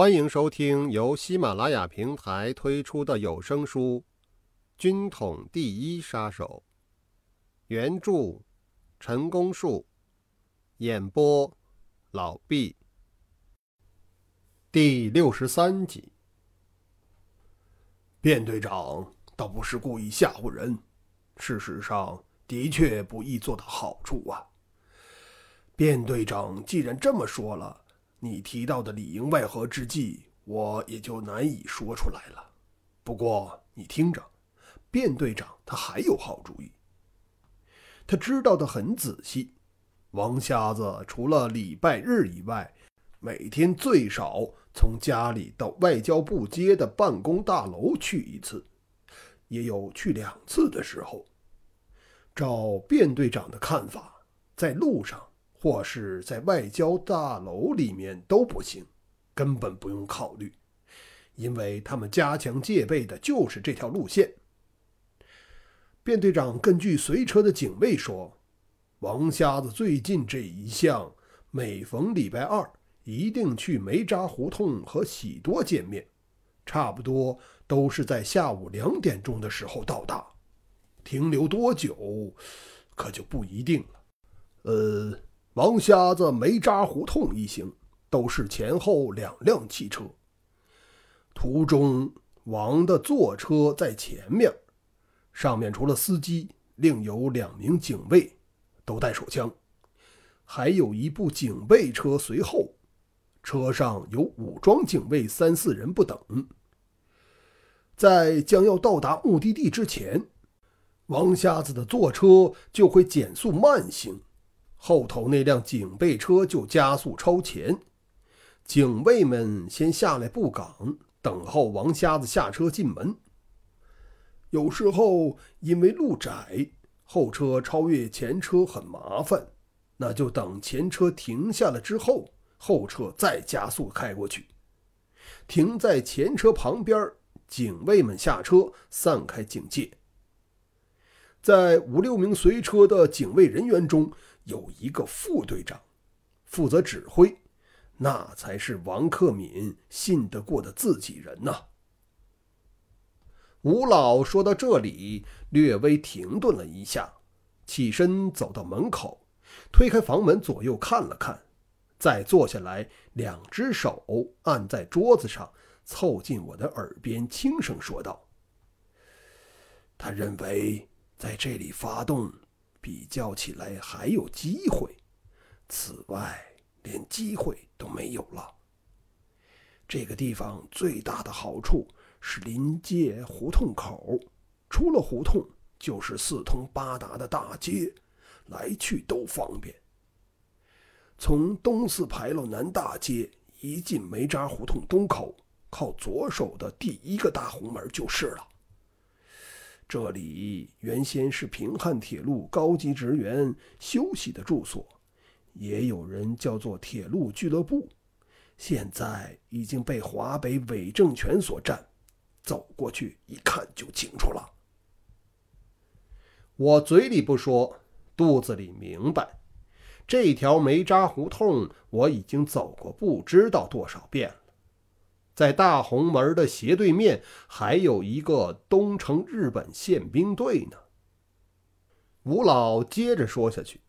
欢迎收听由喜马拉雅平台推出的有声书《军统第一杀手》，原著陈功树，演播老毕。第六十三集，卞队长倒不是故意吓唬人，事实上的确不易做到好处啊。卞队长既然这么说了。你提到的里应外合之计，我也就难以说出来了。不过你听着，卞队长他还有好主意。他知道的很仔细。王瞎子除了礼拜日以外，每天最少从家里到外交部街的办公大楼去一次，也有去两次的时候。照卞队长的看法，在路上。或是在外交大楼里面都不行，根本不用考虑，因为他们加强戒备的就是这条路线。卞队长根据随车的警卫说，王瞎子最近这一项，每逢礼拜二一定去梅渣胡同和喜多见面，差不多都是在下午两点钟的时候到达，停留多久，可就不一定了。呃。王瞎子梅渣胡同一行都是前后两辆汽车，途中王的坐车在前面，上面除了司机，另有两名警卫，都带手枪，还有一部警备车随后，车上有武装警卫三四人不等。在将要到达目的地之前，王瞎子的坐车就会减速慢行。后头那辆警备车就加速超前，警卫们先下来布岗，等候王瞎子下车进门。有时候因为路窄，后车超越前车很麻烦，那就等前车停下了之后，后车再加速开过去。停在前车旁边，警卫们下车散开警戒。在五六名随车的警卫人员中。有一个副队长负责指挥，那才是王克敏信得过的自己人呐。吴老说到这里，略微停顿了一下，起身走到门口，推开房门，左右看了看，再坐下来，两只手按在桌子上，凑近我的耳边，轻声说道：“他认为在这里发动。”比较起来还有机会，此外连机会都没有了。这个地方最大的好处是临街胡同口，出了胡同就是四通八达的大街，来去都方便。从东四牌楼南大街一进梅渣胡同东口，靠左手的第一个大红门就是了。这里原先是平汉铁路高级职员休息的住所，也有人叫做铁路俱乐部，现在已经被华北伪政权所占。走过去一看就清楚了。我嘴里不说，肚子里明白，这条煤渣胡同我已经走过不知道多少遍了。在大红门的斜对面，还有一个东城日本宪兵队呢。吴老接着说下去：“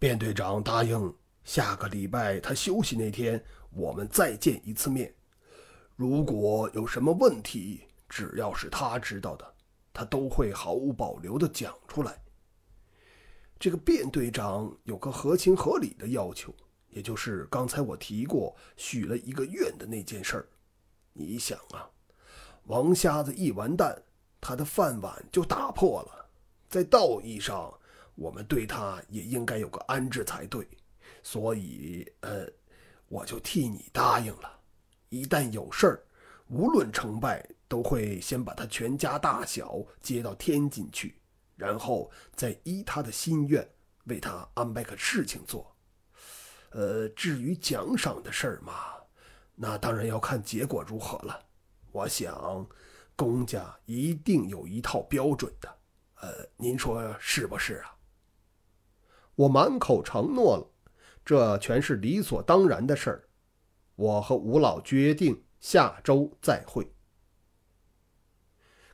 卞队长答应下个礼拜他休息那天，我们再见一次面。如果有什么问题，只要是他知道的，他都会毫无保留地讲出来。这个卞队长有个合情合理的要求。”也就是刚才我提过许了一个愿的那件事儿，你想啊，王瞎子一完蛋，他的饭碗就打破了。在道义上，我们对他也应该有个安置才对。所以，呃，我就替你答应了。一旦有事儿，无论成败，都会先把他全家大小接到天津去，然后再依他的心愿，为他安排个事情做。呃，至于奖赏的事儿嘛，那当然要看结果如何了。我想，公家一定有一套标准的。呃，您说是不是啊？我满口承诺了，这全是理所当然的事儿。我和吴老决定下周再会。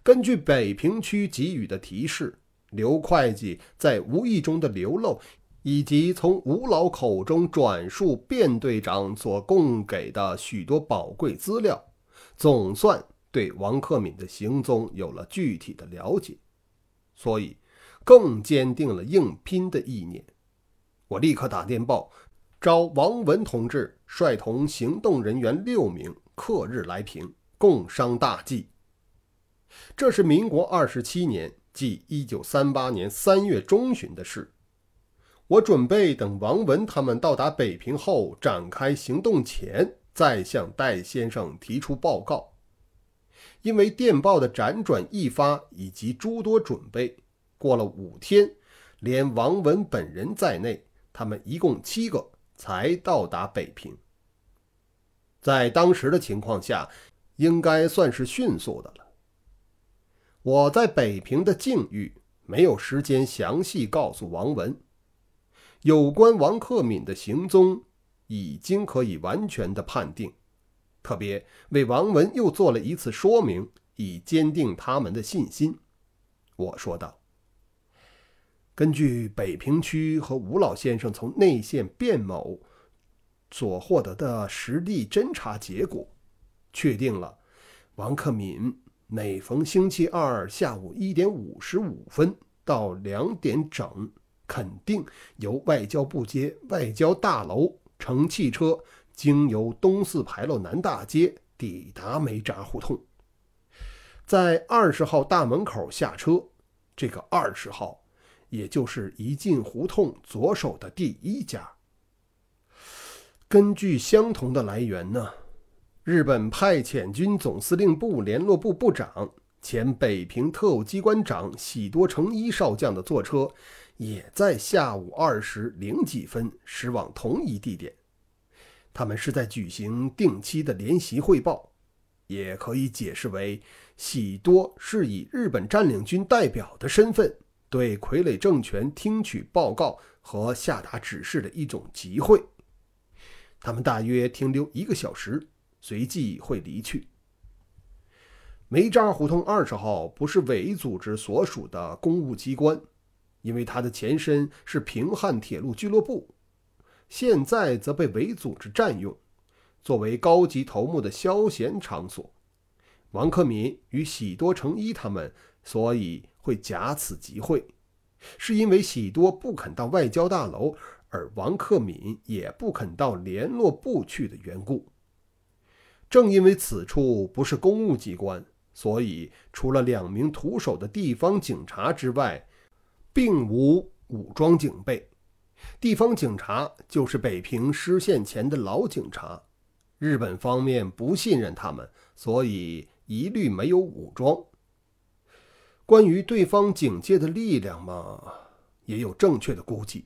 根据北平区给予的提示，刘会计在无意中的流露，以及从吴老口中转述卞队长所供给的许多宝贵资料，总算对王克敏的行踪有了具体的了解，所以更坚定了硬拼的意念。我立刻打电报，召王文同志率同行动人员六名，刻日来平，共商大计。这是民国二十七年，即一九三八年三月中旬的事。我准备等王文他们到达北平后展开行动前，再向戴先生提出报告。因为电报的辗转易发以及诸多准备，过了五天，连王文本人在内，他们一共七个才到达北平。在当时的情况下，应该算是迅速的了。我在北平的境遇没有时间详细告诉王文，有关王克敏的行踪已经可以完全的判定，特别为王文又做了一次说明，以坚定他们的信心。我说道：“根据北平区和吴老先生从内线卞某所获得的实地侦查结果，确定了王克敏。”每逢星期二下午一点五十五分到两点整，肯定由外交部街外交大楼乘汽车经由东四牌楼南大街抵达梅闸胡同，在二十号大门口下车。这个二十号，也就是一进胡同左手的第一家。根据相同的来源呢。日本派遣军总司令部联络部部长、前北平特务机关长喜多诚一少将的坐车，也在下午二时零几分驶往同一地点。他们是在举行定期的联席汇报，也可以解释为喜多是以日本占领军代表的身份，对傀儡政权听取报告和下达指示的一种集会。他们大约停留一个小时。随即会离去。梅渣胡同二十号不是伪组织所属的公务机关，因为它的前身是平汉铁路俱乐部，现在则被伪组织占用，作为高级头目的消闲场所。王克敏与喜多诚一他们所以会假此集会，是因为喜多不肯到外交大楼，而王克敏也不肯到联络部去的缘故。正因为此处不是公务机关，所以除了两名徒手的地方警察之外，并无武装警备。地方警察就是北平失陷前的老警察，日本方面不信任他们，所以一律没有武装。关于对方警戒的力量嘛，也有正确的估计。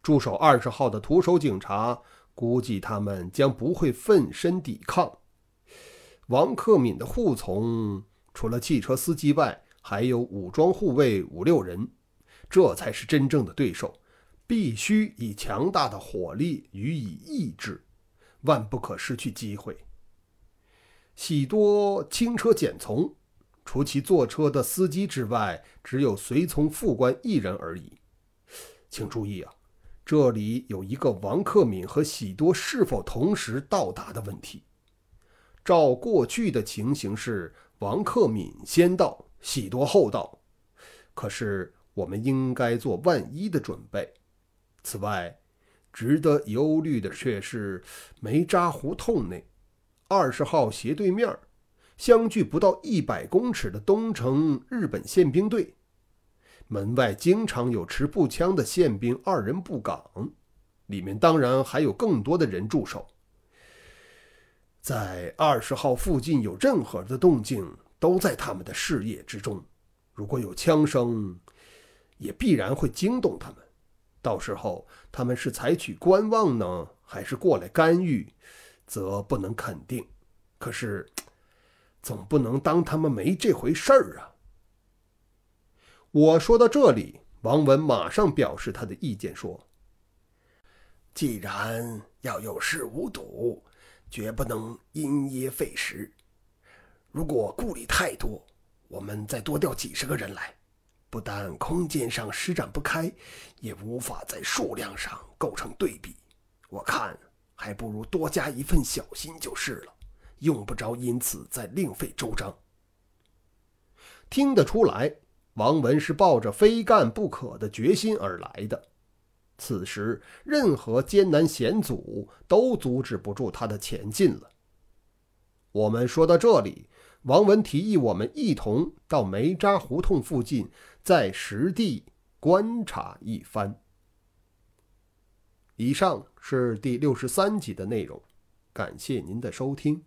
驻守二十号的徒手警察，估计他们将不会奋身抵抗。王克敏的护从除了汽车司机外，还有武装护卫五六人，这才是真正的对手，必须以强大的火力予以抑制，万不可失去机会。喜多轻车简从，除其坐车的司机之外，只有随从副官一人而已。请注意啊，这里有一个王克敏和喜多是否同时到达的问题。照过去的情形是，王克敏先到，喜多后到。可是我们应该做万一的准备。此外，值得忧虑的却是梅渣胡同内二十号斜对面，相距不到一百公尺的东城日本宪兵队，门外经常有持步枪的宪兵二人布岗，里面当然还有更多的人驻守。在二十号附近有任何的动静，都在他们的视野之中。如果有枪声，也必然会惊动他们。到时候他们是采取观望呢，还是过来干预，则不能肯定。可是，总不能当他们没这回事儿啊！我说到这里，王文马上表示他的意见，说：“既然要有恃无睹。”绝不能因噎废食。如果顾虑太多，我们再多调几十个人来，不但空间上施展不开，也无法在数量上构成对比。我看还不如多加一份小心就是了，用不着因此再另费周章。听得出来，王文是抱着非干不可的决心而来的。此时，任何艰难险阻都阻止不住他的前进了。我们说到这里，王文提议我们一同到梅渣胡同附近，在实地观察一番。以上是第六十三集的内容，感谢您的收听。